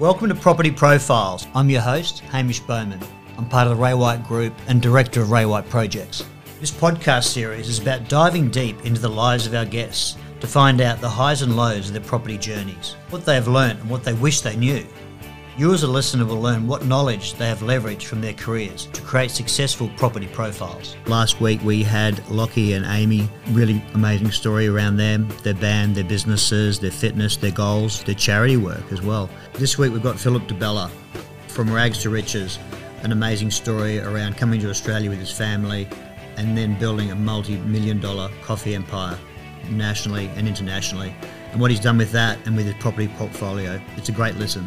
Welcome to Property Profiles. I'm your host, Hamish Bowman. I'm part of the Ray White Group and director of Ray White Projects. This podcast series is about diving deep into the lives of our guests to find out the highs and lows of their property journeys, what they have learnt and what they wish they knew. You as a listener will learn what knowledge they have leveraged from their careers to create successful property profiles. Last week we had Lockie and Amy, really amazing story around them, their band, their businesses, their fitness, their goals, their charity work as well. This week we've got Philip Di Bella from Rags to Riches, an amazing story around coming to Australia with his family and then building a multi-million dollar coffee empire nationally and internationally and what he's done with that and with his property portfolio. It's a great listen.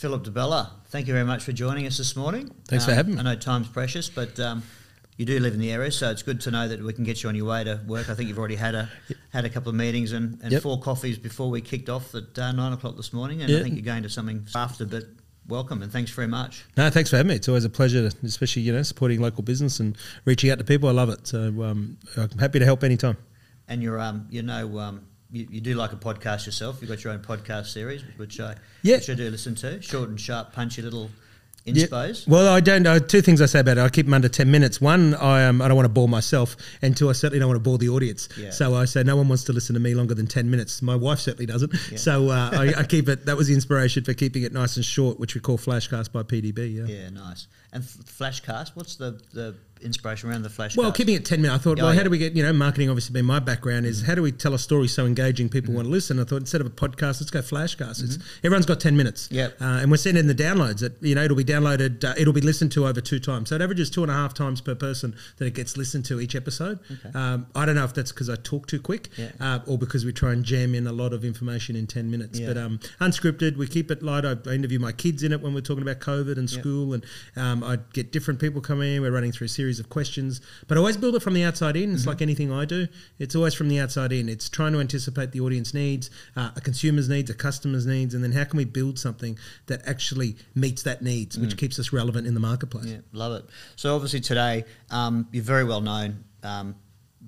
Philip Di Bella, thank you very much for joining us this morning. Thanks for Um, having me. I know time's precious, but um, you do live in the area, so it's good to know that we can get you on your way to work. I think you've already had a had a couple of meetings and, and Yep. four coffees before we kicked off at uh, nine o'clock this morning, and I think you're going to something after. But welcome and thanks very much. No, thanks for having me. It's always a pleasure, to, especially you know supporting local business and reaching out to people. I love it. So um, I'm happy to help anytime. And you're um, you know um, you, you do like a podcast yourself. You've got your own podcast series, which I Yeah. which I do listen to. Short and sharp, punchy little Yeah. inspos. Well, I don't. Uh, two things I say about it. I keep them under ten minutes. One, I um, I don't want to bore myself, and two, I certainly don't want to bore the audience. Yeah. So I say no one wants to listen to me longer than ten minutes. My wife certainly doesn't. Yeah. So uh, I, I keep it. That was the inspiration for keeping it nice and short, which we call Flashcast by PDB. Yeah. Yeah, nice. And f- Flashcast, what's the, the inspiration around the Flashcast? Well, keeping it 10 minutes, I thought, Oh, well, yeah. how do we get, you know, marketing obviously been my background is how do we tell a story so engaging people want to listen? I thought instead of a podcast, let's go Flashcast. It's, everyone's got 10 minutes. Yeah. Uh, and we're sending the downloads that, you know, it'll be downloaded, uh, it'll be listened to over two times. So it averages two and a half times per person that it gets listened to each episode. Um, I don't know if that's because I talk too quick Yeah. uh, or because we try and jam in a lot of information in 10 minutes. Yeah. But um, unscripted, we keep it light. I, interview my kids in it when we're talking about COVID and school. And um, I get different people coming in. We're running through a series of questions. But I always build it from the outside in. Mm-hmm. It's like anything I do. It's always from the outside in. It's trying to anticipate the audience needs, uh, a consumer's needs, a customer's needs, and then how can we build something that actually meets that needs, which keeps us relevant in the marketplace. Mm. Yeah, love it. So obviously today, um, you're very well known um,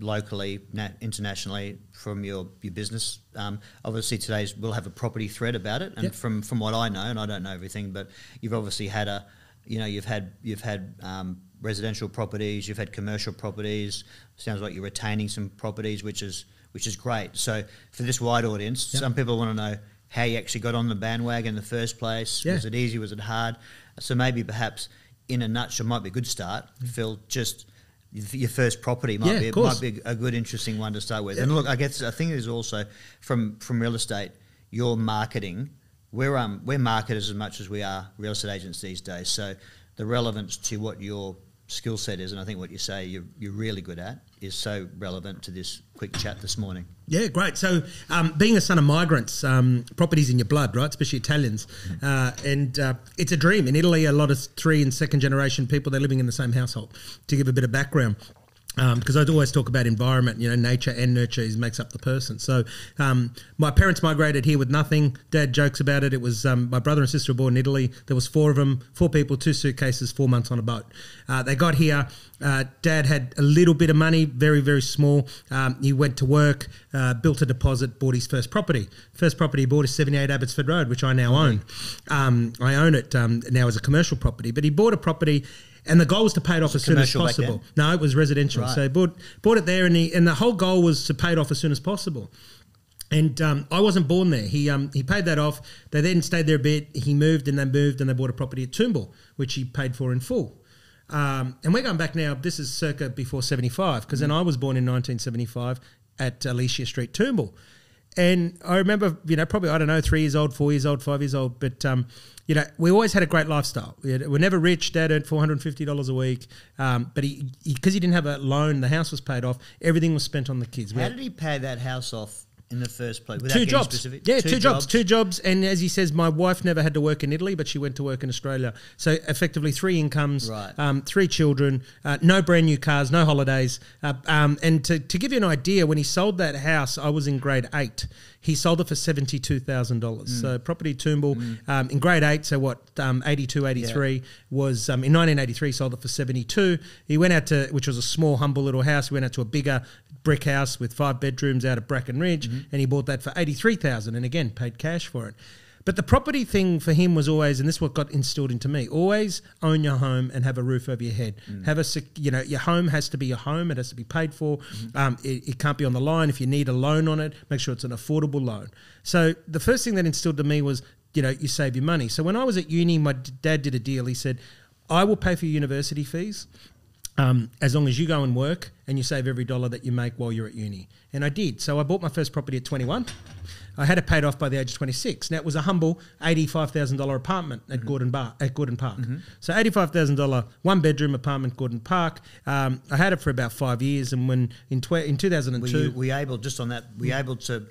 locally, na- internationally from your your business. Um, obviously today's we'll have a property thread about it, and Yep. from from what I know, and I don't know everything, but you've obviously had a, you know, you've had you've had um, residential properties, you've had commercial properties. Sounds like you're retaining some properties, which is which is great. So for this wide audience, Yep. some people want to know how you actually got on the bandwagon in the first place. Yeah. Was it easy? Was it hard? So maybe perhaps in a nutshell might be a good start. Phil, just your first property might Yeah, be might be a good interesting one to start with. Yeah. And look, I guess I think there's also from from real estate, your marketing. We're um we're marketers as much as we are real estate agents these days. So the relevance to what your skill set is, and I think what you say you're, you're really good at, is so relevant to this quick chat this morning. Yeah, great. So, um, being a son of migrants, um, property's in your blood, right? Especially Italians, uh, and uh, it's a dream. In Italy, a lot of three and second generation people they're living in the same household. To give a bit of background. Because I'd always talk about environment, you know, nature and nurture is, makes up the person. So, um, my parents migrated here with nothing. Dad jokes about it. It was um, my brother and sister were born in Italy. There was four of them, four people, two suitcases, four months on a boat. Uh, they got here. Uh, Dad had a little bit of money, very very small. Um, he went to work, uh, built a deposit, bought his first property. First property he bought is 78 Abbotsford Road, which I now own. Um, I own it um, now as a commercial property. But he bought a property. And the goal was to pay it off as soon as commercial back then? possible. No, it was residential. Right. So bought bought it there, and he, and the whole goal was to pay it off as soon as possible. And um, I wasn't born there. He um, he paid that off. They then stayed there a bit. He moved, and they moved, and they bought a property at Toombul, which he paid for in full. Um, and we're going back now. This is circa before seventy five, because then I was born in nineteen seventy five at Alicia Street, Toombul. And I remember, you know, probably I don't know, three years old, four years old, five years old, but um, you know, we always had a great lifestyle. We we're never rich. Dad earned four hundred and fifty dollars a week, um, but he because he, didn't have a loan, the house was paid off. Everything was spent on the kids. How did he pay that house off in the first place? Without two jobs. Specific? Yeah, two, jobs. Two jobs. And as he says, my wife never had to work in Italy, but she went to work in Australia. So effectively, three incomes, Right. um, three children, uh, no brand new cars, no holidays. Uh, um, and to, to give you an idea, when he sold that house, I was in grade eight. He sold it for seventy-two thousand dollars. So property Toombul um, in grade eight. So what? Um, 82, 83 was um, in nineteen eighty-three. Sold it for seventy-two. He went out to which was a small, humble little house. He went out to a bigger brick house with five bedrooms out of Bracken Ridge. and he bought that for eighty three thousand, and again paid cash for it. But the property thing for him was always, and this is what got instilled into me: always own your home and have a roof over your head. Have a, you know, your home has to be your home; it has to be paid for. Um, it, it can't be on the line. If you need a loan on it, make sure it's an affordable loan. So the first thing that instilled to me was, you know, you save your money. So when I was at uni, my dad did a deal. He said, "I will pay for your university fees." Um, as long as you go and work and you save every dollar that you make while you're at uni. And I did. So I bought my first property at 21. I had it paid off by the age of 26. Now it was a humble $85,000 apartment at Gordon Bar at Gordon Park. So $85,000 one bedroom apartment Gordon Park. Um, I had it for about five years, and when in tw- in Were 2002, you, were you able, just on that, we were you able to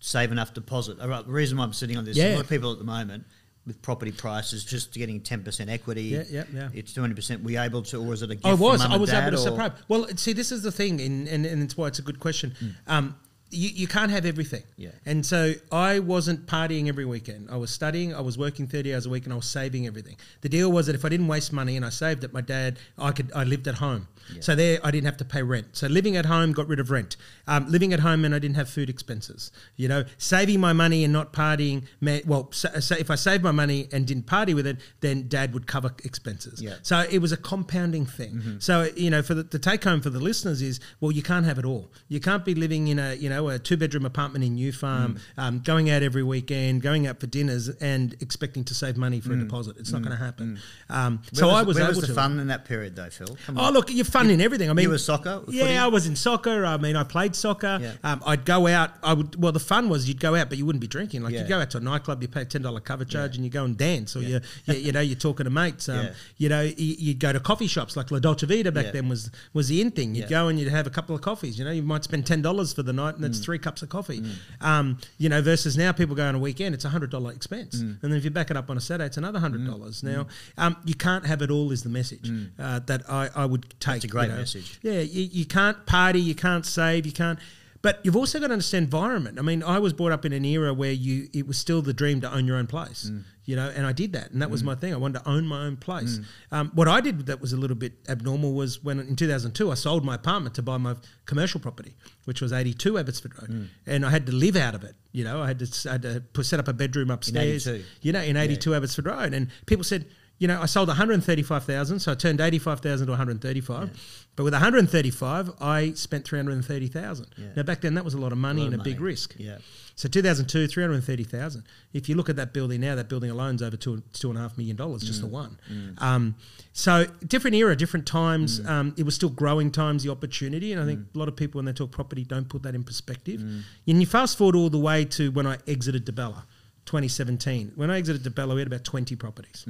save enough deposit? All right, the reason why I'm sitting on this, Yeah. a lot of people at the moment with property prices just getting 10% equity. Yeah, yeah, yeah. It's 20%. Were you able to, or was it a gift I was. I was able to surprise. Well, see, this is the thing, and, and, and it's why it's a good question. Um, you, you can't have everything. Yeah. And so I wasn't partying every weekend. I was studying, I was working 30 hours a week, and I was saving everything. The deal was that if I didn't waste money and I saved it, my dad, I could, I lived at home. So there, I didn't have to pay rent. So living at home got rid of rent. Um, living at home meant I didn't have food expenses. You know, saving my money and not partying well, so, so if I saved my money and didn't party with it, then dad would cover expenses. Yeah. So it was a compounding thing. So you know, for the, the take home for the listeners is, well, you can't have it all. You can't be living in a you know a two bedroom apartment in New Farm, um, going out every weekend, going out for dinners, and expecting to save money for a deposit. It's not going to happen. Um, so was, I was where able was the to. fun in that period, though, Phil? Come Oh on. look, you're fun in everything. I mean, you were soccer? Yeah, footy? I was in soccer. I mean, I played soccer. Yeah. Um, I'd go out. I would. Well, the fun was you'd go out, but you wouldn't be drinking. Like Yeah. you'd go out to a nightclub, you pay a ten dollar cover charge, Yeah. and you go and dance, or Yeah. you, you, you know, you're talking to mates. Um, Yeah. You know, you, you'd go to coffee shops like La Dolce Vita back Yeah. then was was the in thing. You'd Yeah. go and you'd have a couple of coffees. You know, you might spend ten dollars for the night, and Mm. three cups of coffee. Um, you know, versus now people go on a weekend, it's a hundred dollar expense, Mm. and then if you back it up on a Saturday, it's another hundred dollars. Now, um, you can't have it all. Is the message uh, that I, I would take? Mm. a great you know. message. Yeah, you, you can't party, you can't save, you can't. But you've also got to understand environment. I mean, I was brought up in an era where you it was still the dream to own your own place, Mm. you know, and I did that, and that was my thing. I wanted to own my own place. Um, what I did that was a little bit abnormal was when in 2002 I sold my apartment to buy my commercial property, which was 82 Abbotsford Road, Mm. and I had to live out of it. You know, I had to, I had to put, set up a bedroom upstairs. You know, in 82 Abbotsford Road, and people said. You know, I sold 135,000, so I turned 85,000 to 135. But with 135, I spent 330,000. Yeah. Now back then that was a lot of money lot and of a big risk. Yeah. So 2002, 330,000. If you look at that building now, that building alone's over two two and a half million dollars, just the mm. one. Mm. Um, so different era, different times. Mm. Um, it was still growing times, the opportunity, and I think a lot of people when they talk property don't put that in perspective. And you fast forward all the way to when I exited Di Bella, 2017. When I exited Di Bella, we had about 20 properties.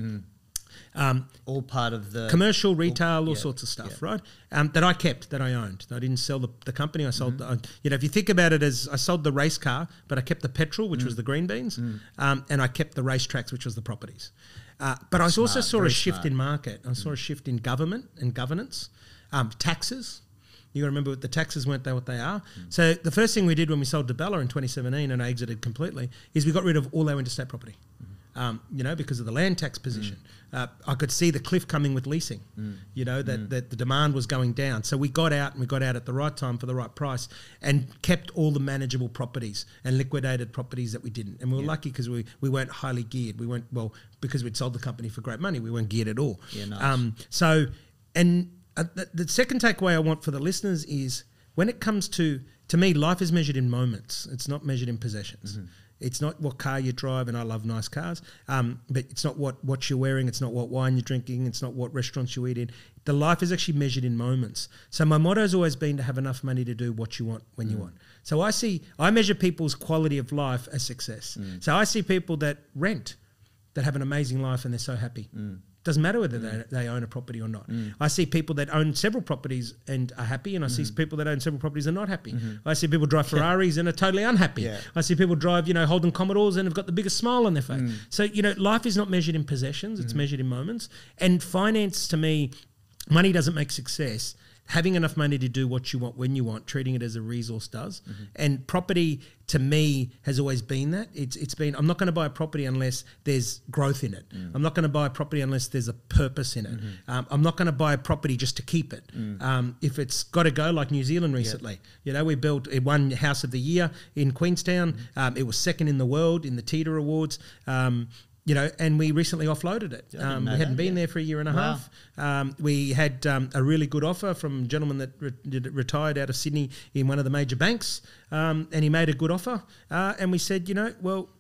Um, All part of the commercial, retail, all yeah, sorts of stuff, yeah. right? Um, that I kept, that I owned. I didn't sell the, the company. I sold, the, you know, if you think about it as I sold the race car, but I kept the petrol, which was the green beans, um, and I kept the racetracks, which was the properties. Uh, but I also saw a shift smart. in market. I saw a shift in government and governance, um, taxes. You got to remember the taxes weren't they what they are. So the first thing we did when we sold Di Bella in 2017 and I exited completely is we got rid of all our interstate property. Um, you know, because of the land tax position, uh, I could see the cliff coming with leasing. You know that, that the demand was going down, so we got out and we got out at the right time for the right price, and kept all the manageable properties and liquidated properties that we didn't. And we were Yeah. lucky because we we weren't highly geared. We weren't well because we'd sold the company for great money. We weren't geared at all. Yeah, nice. Um, so, and uh, the, the second takeaway I want for the listeners is when it comes to to me, life is measured in moments. It's not measured in possessions. It's not what car you drive, and I love nice cars. Um, but it's not what what you're wearing. It's not what wine you're drinking. It's not what restaurants you eat in. The life is actually measured in moments. So my motto has always been to have enough money to do what you want when you mm. want. So I see, I measure people's quality of life as success. Mm. So I see people that rent that have an amazing life and they're so happy. Mm. Doesn't matter whether mm. they, they own a property or not. Mm. I see people that own several properties and are happy, and I see mm. people that own several properties and are not happy. Mm-hmm. I see people drive Ferraris and are totally unhappy. Yeah. I see people drive, you know, Holden Commodores and have got the biggest smile on their face. So, you know, life is not measured in possessions, it's mm-hmm. measured in moments. And finance to me, money doesn't make success. Having enough money to do what you want when you want, treating it as a resource does. Mm-hmm. And property to me has always been that. It's it's been I'm not going to buy a property unless there's growth in it. Mm. I'm not going to buy a property unless there's a purpose in it. Mm-hmm. Um, I'm not going to buy a property just to keep it. Mm. Um, if it's got to go, like New Zealand recently, you know, we built uh, one house of the year in Queenstown. Mm. Um, it was second in the world in the Teeter Awards. Um, You know, and we recently offloaded it. Um, we hadn't that, been yeah. there for a year and a Wow. half. Um, we had um, a really good offer from a gentleman that re- retired out of Sydney in one of the major banks, um, and he made a good offer. Uh, and we said, you know, well,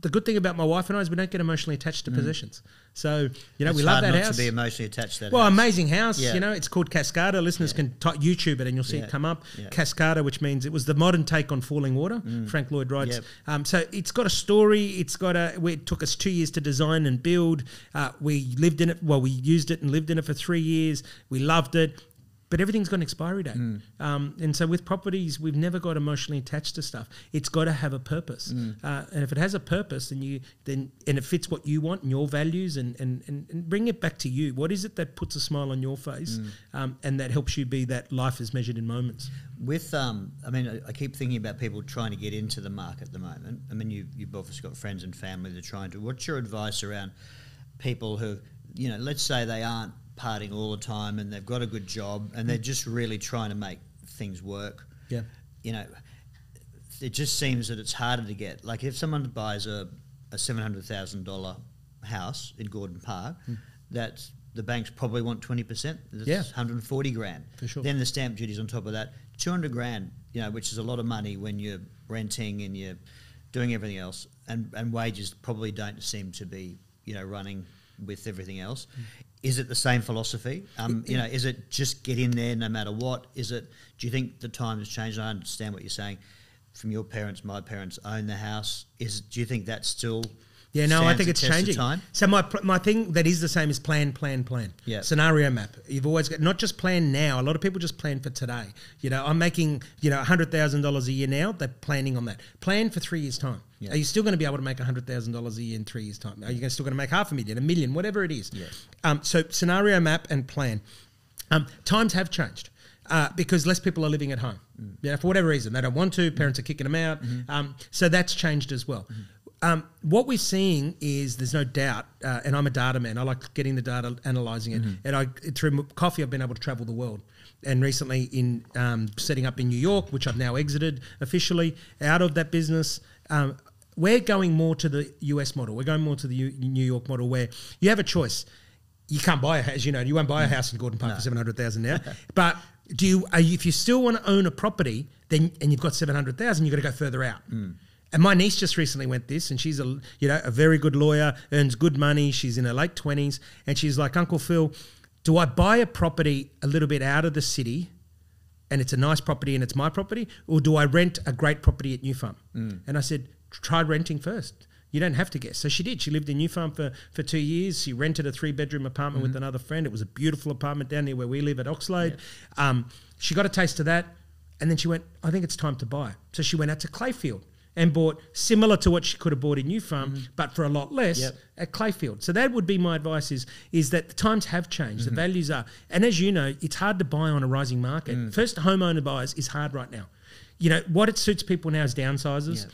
the good thing about my wife and I is we don't get emotionally attached to possessions. So, you know, It's we love hard that not house. to be emotionally attached to that. Well, house. amazing house. Yeah. You know, it's called Cascada. Listeners can ty YouTube it and you'll see Yeah. it come up. Yeah. Cascada, which means it was the modern take on Falling Water. Frank Lloyd Wright's. Yep. Um, so it's got a story. It's got a. It took us two years to design and build. Uh, we lived in it. Well, we used it and lived in it for three years. We loved it. But everything's got an expiry date, um, and so with properties, we've never got emotionally attached to stuff. It's got to have a purpose, uh, and if it has a purpose, then you then and it fits what you want and your values, and, and, and, and bring it back to you. What is it that puts a smile on your face, um, and that helps you be that life is measured in moments? With um, I mean, I- I keep thinking about people trying to get into the market at the moment. I mean, you you've obviously got friends and family that are trying to. What's your advice around people who, you know, let's say they aren't partying all the time and they've got a good job and they're mm. just really trying to make things work. Yeah. You know, it just seems that it's harder to get. Like if someone buys a a seven hundred thousand dollar house in Gordon Park, mm. that's the banks probably want twenty percent. That's Yeah. 140 grand. For sure. Then the stamp duties on top of that, 200 grand, you know, which is a lot of money when you're renting and you're doing everything else. And, and wages probably don't seem to be, you know, running with everything else. Is it the same philosophy? Um, you know, is it just get in there no matter what? Is it, do you think the time has changed? I understand what you're saying. From your parents, my parents own the house. Is do you think that's still Yeah, no, I think it's changing. So my my thing that is the same is plan, plan, plan. Yeah. Scenario map. You've always got not just plan now. A lot of people just plan for today. You know, I'm making you know hundred thousand dollars a year now. They're planning on that. Plan for three years time. Yeah. Are you still going to be able to make hundred thousand dollars a year in three years time? Are you still going to make half a million, a million, whatever it is? Yeah. Um, so scenario map and plan. Um, times have changed. Uh, because less people are living at home, Mm. yeah, for whatever reason they don't want to. Parents are kicking them out, Mm-hmm. um, so that's changed as well. Um, what we're seeing is there's no doubt, uh, and I'm a data man. I like getting the data, analyzing it, Mm-hmm. and I through coffee I've been able to travel the world. And recently, in um, setting up in New York, which I've now exited officially out of that business, um, we're going more to the US model. We're going more to the U- New York model, where you have a choice. You can't buy a house, you know. You won't buy a house in Gordon Park for seven hundred thousand now. but do you? Are you? If you still want to own a property, then and you've got seven hundred thousand, you've got to go further out. And my niece just recently went this, and she's a you know a very good lawyer, earns good money. She's in her late twenties, and she's like, Uncle Phil, do I buy a property a little bit out of the city, and it's a nice property and it's my property, or do I rent a great property at New Farm? And I said, try renting first. You don't have to guess. So she did. She lived in New Farm for, for two years. She rented a three bedroom apartment with another friend. It was a beautiful apartment down near where we live at Oxlade. Um, she got a taste of that, and then she went, I think it's time to buy. So she went out to Clayfield and bought similar to what she could have bought in New Farm, mm-hmm. but for a lot less Yep. at Clayfield. So that would be my advice: is is that the times have changed, the mm-hmm. values are, and as you know, it's hard to buy on a rising market. Mm. First homeowner buyers is hard right now. You know what it suits people now is downsizers.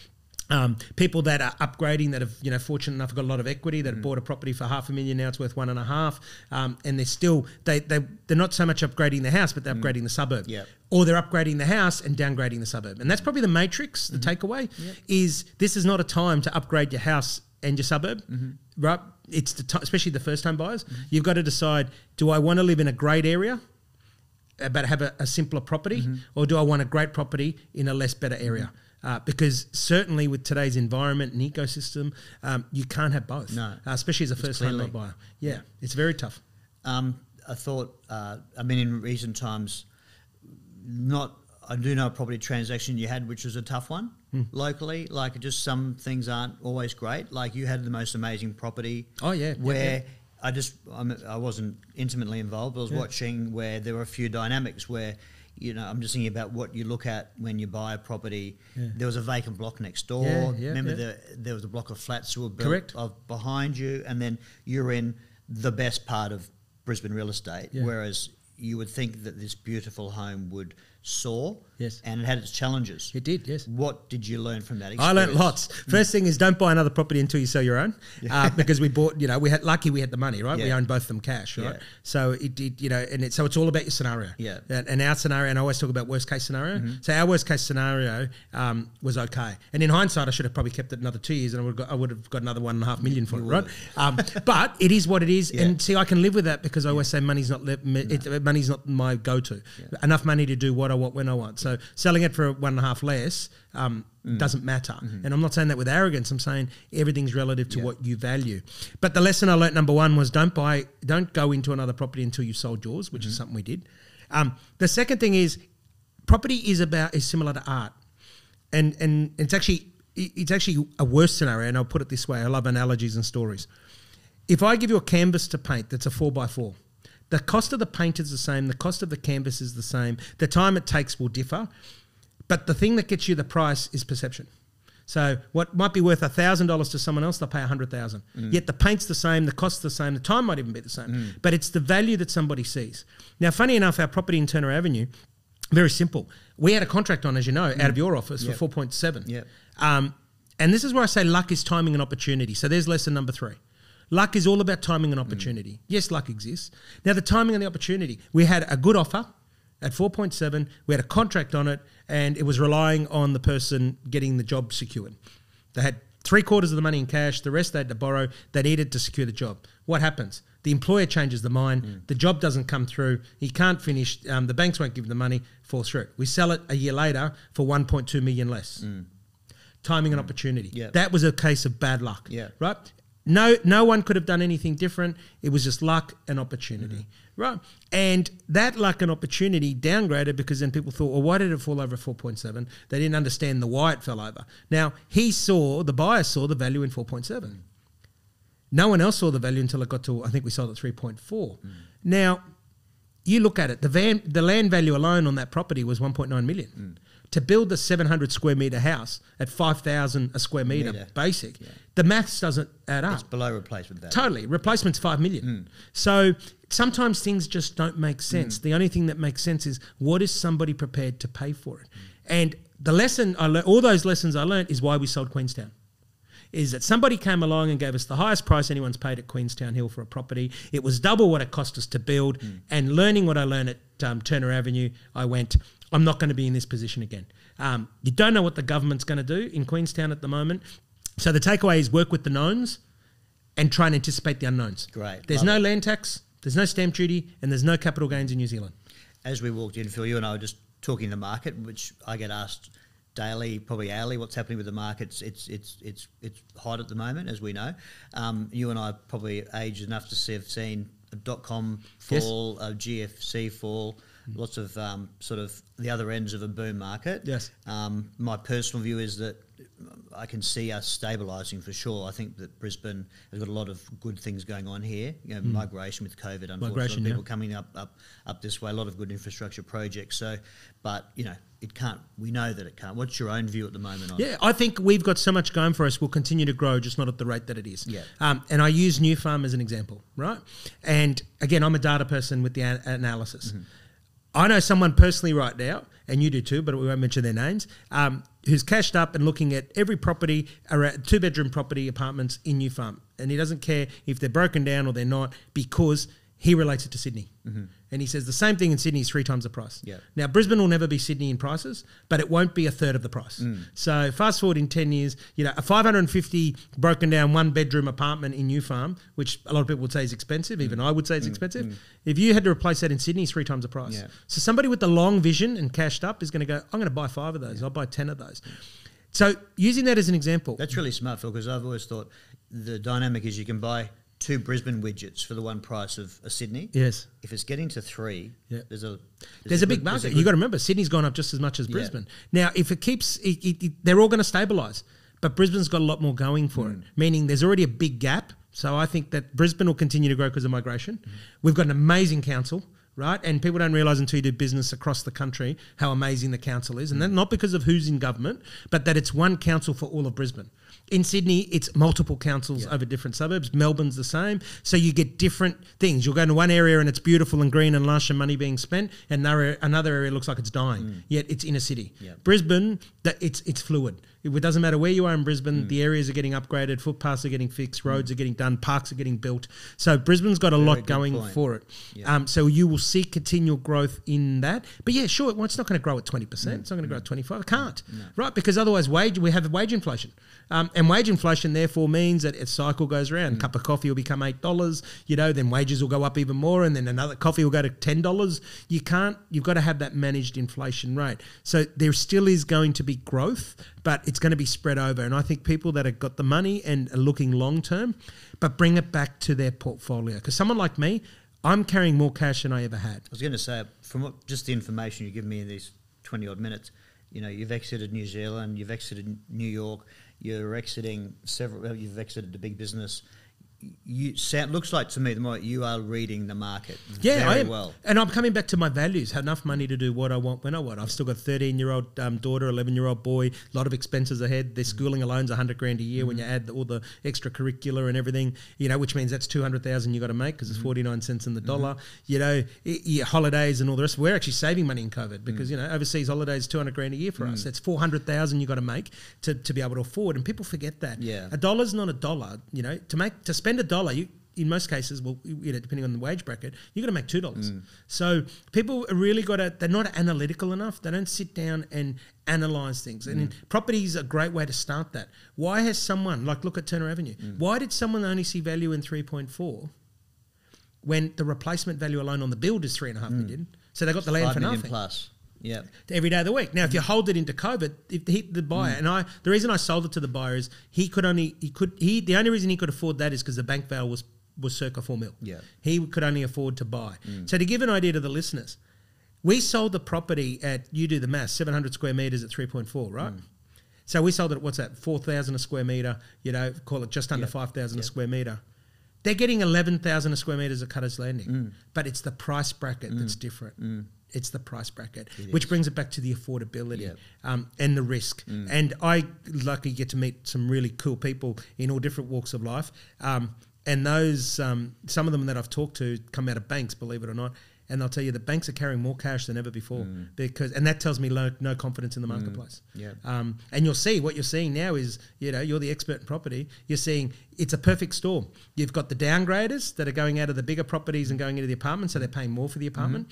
Um, people that are upgrading that have you know fortunate enough got a lot of equity that have mm. bought a property for half a million now it's worth one and a half. Um, and they're still they they they're not so much upgrading the house but they're mm. upgrading the suburb. Yep. or they're upgrading the house and downgrading the suburb. And that's mm. probably the matrix, the mm-hmm. takeaway is this is not a time to upgrade your house and your suburb, mm-hmm. right? It's the ti especially the first time buyers. Mm-hmm. You've got to decide: Do I want to live in a great area, uh, but have a, a simpler property, or do I want a great property in a less better area? Uh, because certainly with today's environment and ecosystem, um, you can't have both. No. uh, especially as a first home clearly- buyer. Yeah, it's very tough. Um, I thought, uh, I mean, in recent times, not. I do know a property transaction you had, which was a tough one Hmm. locally. Like, just some things aren't always great. Like, you had the most amazing property. Oh, yeah, yeah, where yeah. I just I'm, I wasn't intimately involved. But I was watching where there were a few dynamics where. You know, I'm just thinking about what you look at when you buy a property. There was a vacant block next door. Yeah, yeah, Remember, yeah. The, there was a block of flats were built Correct. of behind you, and then you're in the best part of Brisbane real estate. Yeah. Whereas you would think that this beautiful home would soar. Yes. And it had its challenges. It did, yes. What did you learn from that experience? I learned lots. First thing is don't buy another property until you sell your own, uh, because we bought. You know, we had lucky we had the money, right? We owned both of them cash, right? Yeah. So it did, you know, and it, so it's all about your scenario. Yeah. Mm-hmm. And, and our scenario, and I always talk about worst case scenario. So our worst case scenario um, was okay, and in hindsight, I should have probably kept it another two years, and I would got, I would have got another one and a half million for it, right? Um, but it is what it is, and see, I can live with that because I always say money's not le- me- it, money's not my go to. Enough money to do what I want when I want. So selling it for one and a half less. Um, Mm. doesn't matter. Mm-hmm. And I'm not saying that with arrogance. I'm saying everything's relative to what you value. But the lesson I learnt number one was don't buy, don't go into another property until you've sold yours, which is Mm-hmm. something we did. Um, the second thing is property is about is similar to art, and and it's actually it's actually a worse scenario. And I'll put it this way: I love analogies and stories. If I give you a canvas to paint that's a four by four, the cost of the paint is the same, the cost of the canvas is the same, the time it takes will differ, but the thing that gets you the price is perception. So what might be worth thousand dollars to someone else, they'll pay a hundred thousand. Mm. Yet the paint's the same, the cost's the same, the time might even be the same. Mm. But it's the value that somebody sees. Now, funny enough, our property in Turner Avenue, very simple. We had a contract on, as you know, out of mm. your office for four point seven. Yep. Um, and this is where I say luck is timing and opportunity. So there's lesson number three. Luck is all about timing and opportunity. Mm. Yes, luck exists. Now, the timing and the opportunity. We had a good offer at 4.7, we had a contract on it, and it was relying on the person getting the job secured. They had three quarters of the money in cash, the rest they had to borrow. They needed to secure the job. What happens? The employer changes the mind, mm. the job doesn't come through, he can't finish, um, the banks won't give him the money, falls through. We sell it a year later for 1.2 million less mm. timing and opportunity. Yeah. That was a case of bad luck. Yeah. Right? No no one could have done anything different. It was just luck and opportunity. Mm-hmm. Right? And that luck and opportunity downgraded because then people thought, well, why did it fall over 4.7? They didn't understand the why it fell over. Now, he saw, the buyer saw the value in 4.7. Mm. No one else saw the value until it got to, I think we sold at 3.4. Mm. Now, you look at it, the van, the land value alone on that property was 1.9 million. Mm. To build the 700 square meter house at 5,000 a square meter, Metre. basic, the maths doesn't add up. It's below replacement value. Totally. Replacement's five million. Hmm. So sometimes things just don't make sense. Hmm. The only thing that makes sense is what is somebody prepared to pay for it? And the lesson I learned, all those lessons I learned is why we sold Queenstown. Is that somebody came along and gave us the highest price anyone's paid at Queenstown Hill for a property. It was double what it cost us to build. Hmm. And learning what I learned at um, Turner Avenue, I went, I'm not going to be in this position again. Um, you don't know what the government's going to do in Queenstown at the moment. So the takeaway is work with the knowns and try and anticipate the unknowns. Great. There's no land tax, there's no stamp duty, and there's no capital gains in New Zealand. As we walked in, Phil, you and I were just talking the market, which I get asked daily, probably hourly, what's happening with the markets. It's it's it's it's hot at the moment, as we know. Um, you and I are probably aged enough to see, have seen a dot com Yes. fall, a GFC fall, lots of um, sort of the other ends of a boom market. Yes. Um, my personal view is that I can see us stabilising for sure. I think that Brisbane has got a lot of good things going on here. You know, migration with COVID, unfortunately. Migration, yeah. people coming up up up this way. A lot of good infrastructure projects. So, but you know, it can't. We know that it can't. What's your own view at the moment? On Yeah, I think we've got so much going for us. We'll continue to grow, just not at the rate that it is. Yeah. Um, and I use New Farm as an example, right? And again, I'm a data person with the an- analysis. I know someone personally right now, and you do too, but we won't mention their names, um, who's cashed up and looking at every property, two bedroom property apartments in New Farm. And he doesn't care if they're broken down or they're not because he relates it to Sydney. And he says the same thing in Sydney is three times the price. Yeah. Now, Brisbane will never be Sydney in prices, but it won't be a third of the price. Mm. So, fast forward in 10 years, you know, a 550 broken down one bedroom apartment in New Farm, which a lot of people would say is expensive, even I would say it's expensive. If you had to replace that in Sydney, it's three times the price. Mm. Yeah. So, somebody with the long vision and cashed up is going to go, I'm going to buy five of those, I'll buy 10 of those. So, using that as an example, That's really smart, Phil, because I've always thought the dynamic is you can buy two Brisbane widgets for the one price of a Sydney. yes. If it's getting to three, Yeah. there's a There's, a big good- there's market. good- you got to remember, Sydney's gone up just as much as Yeah. Brisbane. Now, if it keeps, it, it, it- they're all going to stabilise, but Brisbane's got a lot more going for Mm. it. Meaning, there's already a big gap. So I think that Brisbane will continue to grow because of migration. Mm. We've got an amazing council. right? And people don't realise until you do business across the country how amazing the council is, and that not because of who's in government, but that it's one council for all of Brisbane. In Sydney, it's multiple councils over different suburbs. Melbourne's the same. So you get different things. You'll go into one area and it's beautiful and green and lush and money being spent, and another, another area looks like it's dying, mm. yet it's inner city. Yeah. Brisbane, that it's it's fluid. It doesn't matter where you are in Brisbane, hmm. the areas are getting upgraded, footpaths are getting fixed, hmm. roads are getting done, parks are getting built. So Brisbane's got a lot going point. for it. Yeah. Um, so you will see continual growth in that. But yeah, sure, well, it's not going to grow at 20%. Hmm. It's not going to grow at 25 It can't, right? Because otherwise wage we have wage inflation. Um, and wage inflation therefore means that a cycle goes around. A cup of coffee will become $8, you know, then wages will go up even more and then another coffee will go to $10. You can't, you've got to have that managed inflation rate. So there still is going to be growth, but it's going to be spread over. And I think people that have got the money and are looking long term, but bring it back to their portfolio. Because someone like me, I'm carrying more cash than I ever had. I was going to say, from what, just the information you give me in these 20 odd minutes, you know, you've exited New Zealand, you've exited New York, you're exiting several, you've exited the big business. You sound, looks like to me the more you are reading the market Yeah, very well. And I'm coming back to my values. Have enough money to do what I want when I want. I've still got 13 year old um, daughter, 11 year old boy, a lot of expenses ahead. Their schooling alone's 100 grand a year when you mm. add all the extracurricular and everything, you know, which means that's 200,000 you got to make because it's mm-hmm. 49 cents in the mm-hmm. dollar. You know, i- your holidays and all the rest. We're actually saving money in COVID because, mm. you know, overseas holidays 200 grand a year for us. Mm. That's 400,000 you got to make to, to be able to afford. And people forget that. Yeah. A dollar's not a dollar, you know, to make, to spend a dollar, you, in most cases, well, you know, depending on the wage bracket, you're going to make two dollars. Mm. So people are really got to. They're not analytical enough. They don't sit down and analyze things. And mm. property is a great way to start that. Why has someone like look at Turner Avenue? Mm. Why did someone only see value in three point four when the replacement value alone on the build is three and a half million? So they got the land Five for nothing plus. Yeah. every day of the week. Now, if you hold it into COVID, if he, the buyer mm. and I, the reason I sold it to the buyer is he could only he could he the only reason he could afford that is because the bank value was was circa four mil. Yeah. he could only afford to buy. Mm. So to give an idea to the listeners, we sold the property at you do the math seven hundred square meters at three point four, right? Mm. So we sold it at what's that four thousand a square meter? You know, call it just under Yeah. five thousand a square meter. They're getting eleven thousand a square meters at Cutters Landing, Mm. but it's the price bracket that's different. It's the price bracket, It which is. brings it back to the affordability Yep. um, and the risk. And I luckily get to meet some really cool people in all different walks of life. Um, and those, um, some of them that I've talked to come out of banks, believe it or not. And they'll tell you the banks are carrying more cash than ever before because, and that tells me low, no confidence in the marketplace. Yeah. Um, and you'll see what you're seeing now is, you know, you're the expert in property. You're seeing it's a perfect storm. You've got the downgraders that are going out of the bigger properties and going into the apartments, so they're paying more for the apartment.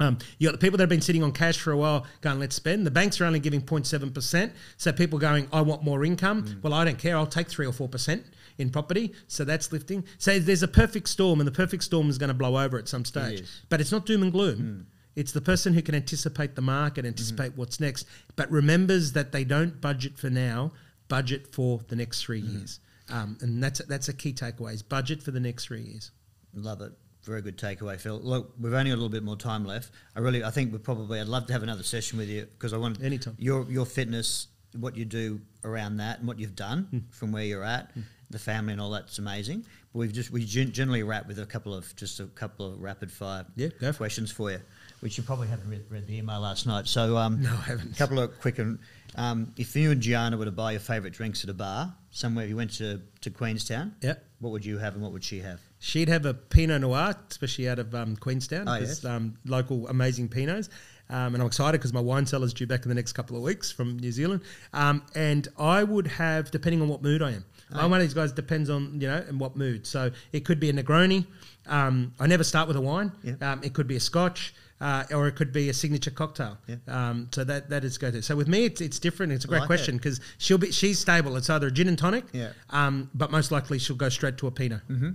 Um, you got the people that have been sitting on cash for a while going, let's spend. The banks are only giving 0.7%. So people going, I want more income. Well, I don't care. I'll take 3 or 4% in property. So that's lifting. So there's a perfect storm, and the perfect storm is going to blow over at some stage. is. But it's not doom and gloom. It's the person who can anticipate the market, anticipate what's next, but remembers that they don't budget for now, budget for the next three years. Um, and that's that's a key takeaway: is budget for the next three years. Love it. Very good takeaway, Phil. Look, we've only got a little bit more time left. I really, I think we probably, I'd love to have another session with you because I want Anytime. your your fitness, what you do around that, and what you've done Hmm. from where you're at, the family and all that's amazing. But we've just we generally wrap with a couple of just a couple of rapid fire Yeah, questions for you, which you probably haven't read, read the email last night. So um, No, I haven't. A couple of quick and um, if you and Gianna were to buy your favourite drinks at a bar somewhere, you went to to Queenstown, Yeah. what would you have and what would she have? She'd have a Pinot Noir, especially out of um, Queenstown. Oh, yes. um, local amazing Pinots. Um, and I'm excited because my wine cellar's due back in the next couple of weeks from New Zealand. Um, and I would have, depending on what mood I am, I'm one of these guys depends on you know and what mood. So it could be a Negroni. Um, I never start with a wine. Um, it could be a Scotch. Uh, or it could be a signature cocktail. Yeah. Um, so that that is go to. So with me, it's, it's different. It's a great like question because she'll be she's stable. It's either a gin and tonic, Yeah. um, but most likely she'll go straight to a Pinot. Mm-hmm.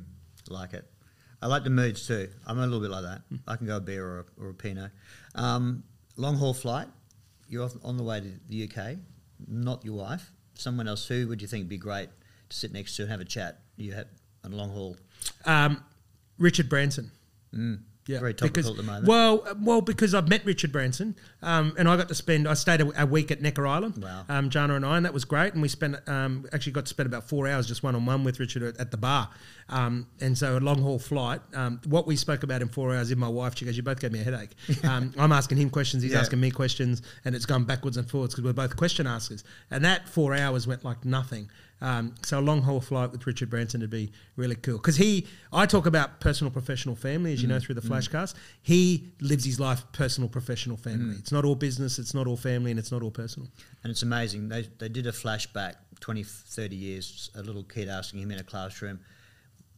Like it. I like the moods too. I'm a little bit like that. I can go a beer or a, or a Pinot. Um, long haul flight. You're off, on the way to the UK. Not your wife. Someone else. Who would you think would be great to sit next to and have a chat? You have on a long haul. Um, Richard Branson. Mm. Yeah, Very topical because, at the moment. Well, well, because I've met Richard Branson, um, and I got to spend. I stayed a, a week at Necker Island. Wow. Um, Jana and I, and that was great. And we spent um, actually got to spend about four hours just one on one with Richard at, at the bar. Um, and so a long haul flight. Um, what we spoke about in four hours, in my wife, she goes, "You both gave me a headache." Um, I'm asking him questions, he's Yeah. asking me questions, and it's gone backwards and forwards because we're both question askers. And that four hours went like nothing. Um, so a long haul flight with Richard Branson would be really cool because he, I talk about personal, professional, family, as you Mm. know through the flashcast. He lives his life personal, professional, Mm. family. It's not all business, it's not all family, and it's not all personal. And it's amazing. They, they did a flashback 20, 30 years, a little kid asking him in a classroom,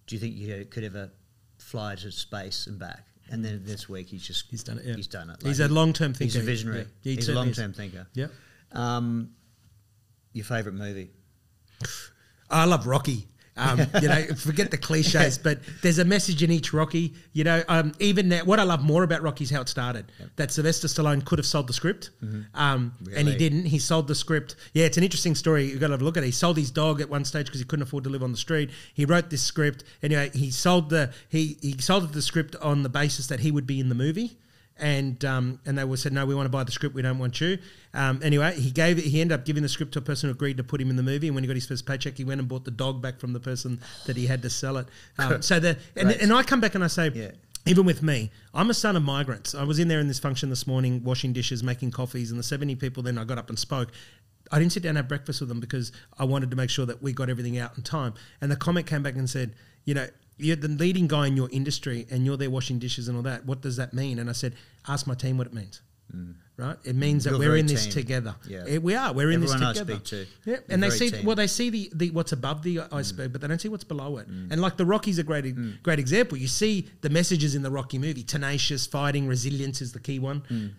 Do you think you could ever fly to space and back? And then this week he's just He's done it, yeah. He's done it. He's a long-term thinker. He's a visionary. yeah. He he's a long term thinker. Yeah. Um, your favourite movie? I love Rocky. Um, you know, forget the cliches, but there's a message in each Rocky. You know, um, even that, what I love more about Rocky is how it started. That Sylvester Stallone could have sold the script, um, and he Mm-hmm. Didn't. He sold the script. Yeah, it's an interesting story. You've got to have a look at it. He sold his dog at one stage because he couldn't afford to live on the street. He wrote this script. Anyway, he sold the he he sold the script on the basis that he would be in the movie and um, and they were said no, we want to buy the script, we don't want you. Um, anyway, he gave it. He ended up giving the script to a person who agreed to put him in the movie. And when he got his first paycheck, he went and bought the dog back from the person that he had to sell it. Um, so the and, Great. and I come back and I say. Yeah. Even with me, I'm a son of migrants. I was in there in this function this morning, washing dishes, making coffees, and the 70 people. Then I got up and spoke. I didn't sit down and have breakfast with them because I wanted to make sure that we got everything out in time. And the comment came back and said, you know, you're the leading guy in your industry and you're there washing dishes and all that. What does that mean? And I said, ask my team what it means. Mm. Right? It means that You're we're in this team. together. Yeah. Eh, We are. We're in Everyone I this together. speak to, Yeah. And they see team. well, they see the, the what's above the mm. iceberg, but they don't see what's below it. Mm. And like the Rocky's a great e, great example. You see the messages in the Rocky movie: tenacious, fighting, resilience is the key one.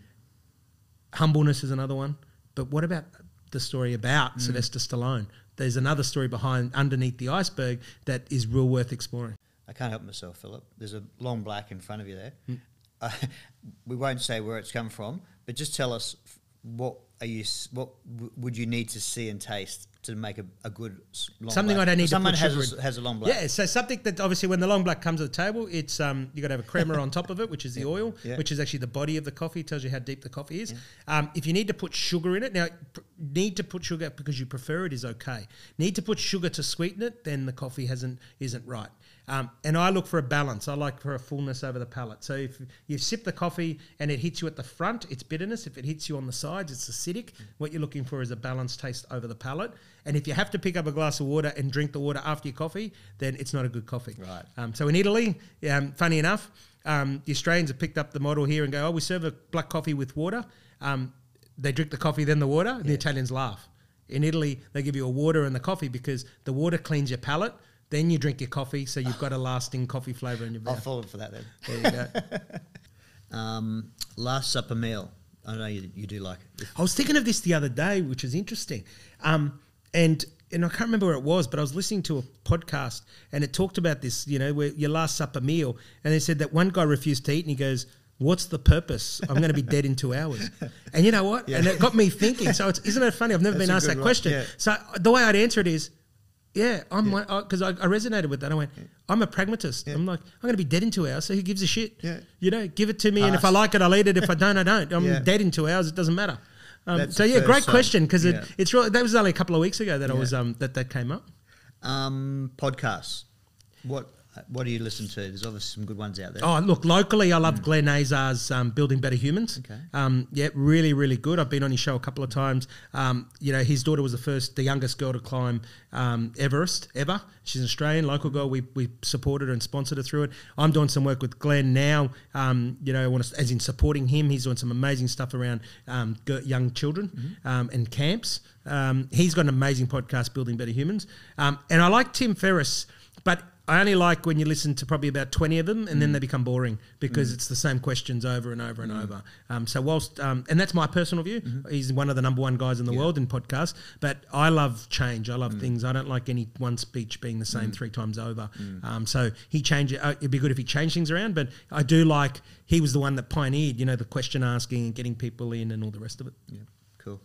Humbleness is another one. But what about the story about Sylvester Stallone? There's another story behind underneath the iceberg that is real worth exploring. I can't help myself, Philip. There's a long black in front of you there. Hmm. Uh, we won't say where it's come from, but just tell us what are you what w- would you need to see and taste to make a, a good long Something black? I don't need to Someone put has a, has a long black. Yeah, so something that obviously when the long black comes to the table, it's um, you got to have a crema on top of it, which is the oil, Yeah. which is actually the body of the coffee. Tells you how deep the coffee is. Um, if you need to put sugar in it, now pr- need to put sugar because you prefer it is okay. Need to put sugar to sweeten it, then the coffee hasn't isn't right. Um, and I look for a balance. I like for a fullness over the palate. So if you sip the coffee and it hits you at the front, it's bitterness. If it hits you on the sides, it's acidic. What you're looking for is a balanced taste over the palate. And if you have to pick up a glass of water and drink the water after your coffee, then it's not a good coffee. Right. Um, so in Italy, um, funny enough, um, the Australians have picked up the model here and go, oh, we serve a black coffee with water. Um, they drink the coffee, then the water, and the Italians laugh. In Italy, they give you a water and the coffee because the water cleans your palate. Then you drink your coffee, so you've got a lasting coffee flavour in your mouth. I'll fall for that then. There you go. Um, last supper meal. I know you, you do like it. I was thinking of this the other day, which is interesting. Um, and and I can't remember where it was, but I was listening to a podcast and it talked about this, you know, where your last supper meal. And they said that one guy refused to eat and he goes, What's the purpose? I'm going to be dead in two hours. And you know what? And it got me thinking. So it's, isn't it funny? I've never That's been asked that one, question. yeah. So the way I'd answer it is, yeah, I'm because I, I resonated with that. I went, I'm a pragmatist. I'm like, I'm going to be dead in two hours. So who gives a shit? Yeah. You know, give it to me, and if I like it, I'll eat it. If I don't, I don't. I'm Yeah. dead in two hours. It doesn't matter. Um, so yeah, great question because Yeah. it, it's really, that was only a couple of weeks ago that I was um, that that came up. Um, podcasts. What what do you listen to? There's obviously some good ones out there. Oh, look, locally, I love Glenn Azar's um, Building Better Humans. Okay. Um, yeah, really, really good. I've been on his show a couple of times. Um, you know, his daughter was the first, the youngest girl to climb um, Everest ever. She's an Australian, local girl. We, we supported her and sponsored her through it. I'm doing some work with Glenn now, um, you know, I want to, as in supporting him. He's doing some amazing stuff around um, young children um, and camps. Um, he's got an amazing podcast, Building Better Humans. Um, and I like Tim Ferriss, but I only like when you listen to probably about 20 of them and then they become boring because it's the same questions over and over and over. Um, so, whilst, um, and that's my personal view, he's one of the number one guys in the world in podcasts, but I love change. I love things. I don't like any one speech being the same three times over. Um, so, he changed it. Uh, it'd be good if he changed things around, but I do like he was the one that pioneered, you know, the question asking and getting people in and all the rest of it. Yeah, cool.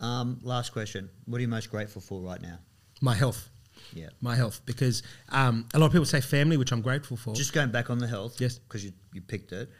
Um, last question. What are you most grateful for right now? My health. Yeah. my health because um, a lot of people say family, which I'm grateful for. Just going back on the health, Yes. because you, you picked it.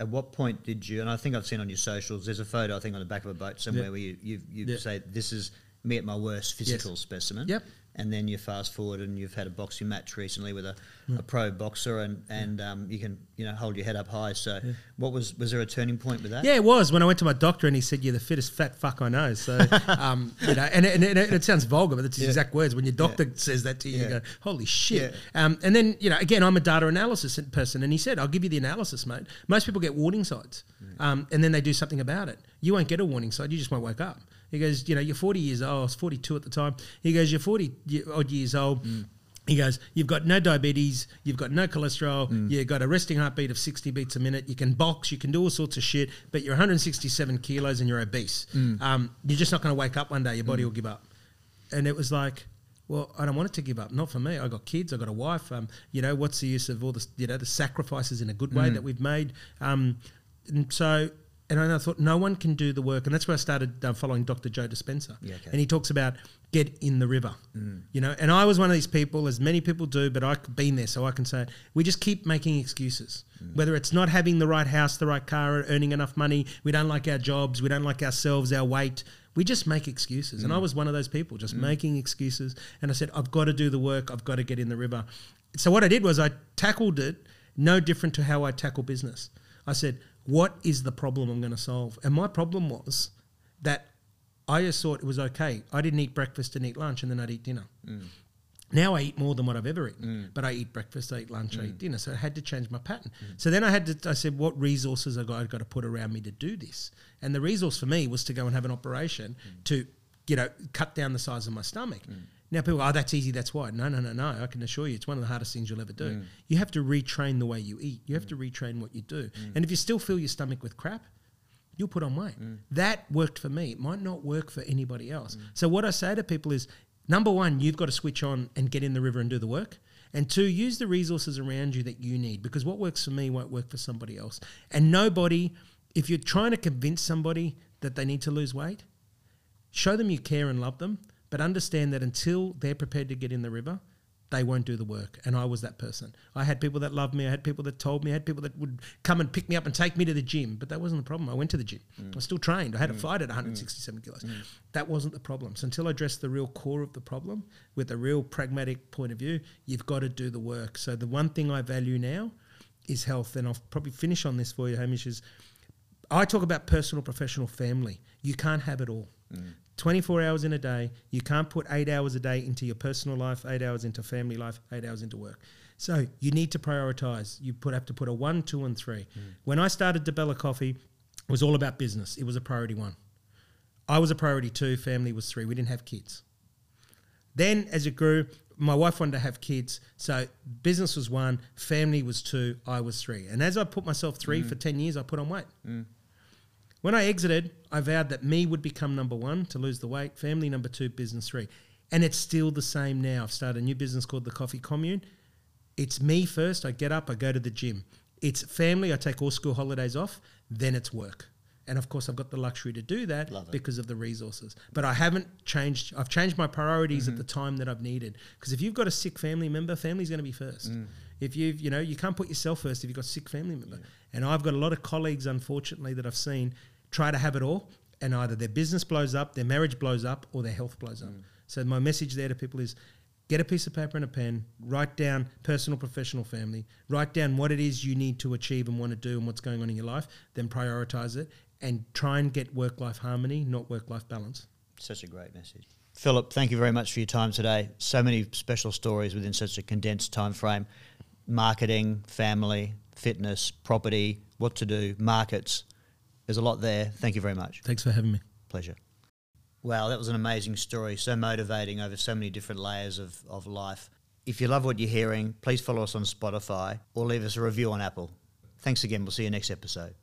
At what point did you? And I think I've seen on your socials. There's a photo I think on the back of a boat somewhere Yeah. where you you, you Yeah. say this is me at my worst physical specimen. Yep. And then you fast forward and you've had a boxing match recently with a, a pro boxer and and um, you can you know hold your head up high. So what was was there a turning point with that? Yeah, it was when I went to my doctor and he said, "You're the fittest fat fuck I know." So, um, you know, and, and, and it sounds vulgar, but that's his Yeah. exact words. When your doctor says that to you, Yeah. you go, "Holy shit!" Yeah. Um, and then, you know, again, I'm a data analysis person, and he said, "I'll give you the analysis, mate." Most people get warning signs, um, and then they do something about it. You won't get a warning sign; you just won't wake up. He goes, "You know, you're 40 years old. I was 42 at the time." He goes, "You're 40 odd years old." He goes, You've got no diabetes, you've got no cholesterol, you've got a resting heartbeat of 60 beats a minute, you can box, you can do all sorts of shit, but you're 167 kilos and you're obese. Um, you're just not going to wake up one day, your body will give up. And it was like, well, I don't want it to give up. Not for me. I got kids. I got a wife. Um, you know, what's the use of all the you know the sacrifices in a good way that we've made? Um, and so, and I thought no one can do the work, and that's where I started uh, following Dr. Joe Dispenza. Yeah, okay. And he talks about get in the river. Mm. You know, and I was one of these people, as many people do, but I've been there, so I can say it. we just keep making excuses. Mm. Whether it's not having the right house, the right car, or earning enough money, we don't like our jobs, we don't like ourselves, our weight. We just make excuses. And I mm. was one of those people, just making excuses. And I said, I've got to do the work, I've got to get in the river. So what I did was I tackled it no different to how I tackle business. I said, what is the problem I'm going to solve? And my problem was that I just thought it was okay. I didn't eat breakfast and eat lunch, and then I'd eat dinner. Mm. Now I eat more than what I've ever eaten, mm. but I eat breakfast, I eat lunch, I eat mm. dinner. So I had to change my pattern. So then I had to, I said, what resources I got, I got to put around me to do this? And the resource for me was to go and have an operation to, you know, cut down the size of my stomach. Now people go, oh, that's easy, that's why. No, no, no, no. I can assure you, it's one of the hardest things you'll ever do. Mm. You have to retrain the way you eat. You have mm. to retrain what you do. Mm. And if you still fill your stomach with crap, you'll put on weight. That worked for me. It might not work for anybody else. So what I say to people is number one, you've got to switch on and get in the river and do the work. And two, use the resources around you that you need because what works for me won't work for somebody else. And nobody, if you're trying to convince somebody that they need to lose weight, show them you care and love them, but understand that until they're prepared to get in the river, they won't do the work. And I was that person. I had people that loved me. I had people that told me. I had people that would come and pick me up and take me to the gym. But that wasn't the problem. I went to the gym. Mm. I was still trained. I had a mm. fight at mm. 167 kilos. That wasn't the problem. So until I addressed the real core of the problem with a real pragmatic point of view, you've got to do the work. So the one thing I value now is health. And I'll probably finish on this for you, Hamish, is I talk about personal, professional, family. You can't have it all. 24 hours in a day, you can't put eight hours a day into your personal life, eight hours into family life, eight hours into work. So you need to prioritize. You put have to put a one, two, and three. Hmm. When I started Di Bella Coffee, it was all about business. It was a priority one. I was a priority two, family was three. We didn't have kids. Then as it grew, my wife wanted to have kids. So business was one, family was two, I was three. And as I put myself three hmm. for 10 years, I put on weight. Hmm. When I exited, I vowed that me would become number one to lose the weight, family number two, business three. And it's still the same now. I've started a new business called the Coffee Commune. It's me first. I get up, I go to the gym. It's family. I take all school holidays off. Then it's work. And of course, I've got the luxury to do that because of the resources. But I haven't changed. I've changed my priorities Mm-hmm. at the time that I've needed. Because if you've got a sick family member, family's going to be first. Mm. If you've, you know, you can't put yourself first if you've got a sick family member. And I've got a lot of colleagues, unfortunately, that I've seen try to have it all, and either their business blows up, their marriage blows up, or their health blows up. Mm. So my message there to people is get a piece of paper and a pen, write down personal, professional, family, write down what it is you need to achieve and want to do and what's going on in your life, then prioritize it and try and get work life harmony, not work life balance. Such a great message. Philip, thank you very much for your time today. So many special stories within such a condensed time frame. Marketing, family, fitness, property, what to do, markets. There's a lot there. Thank you very much. Thanks for having me. Pleasure. Wow, that was an amazing story. So motivating over so many different layers of, of life. If you love what you're hearing, please follow us on Spotify or leave us a review on Apple. Thanks again. We'll see you next episode.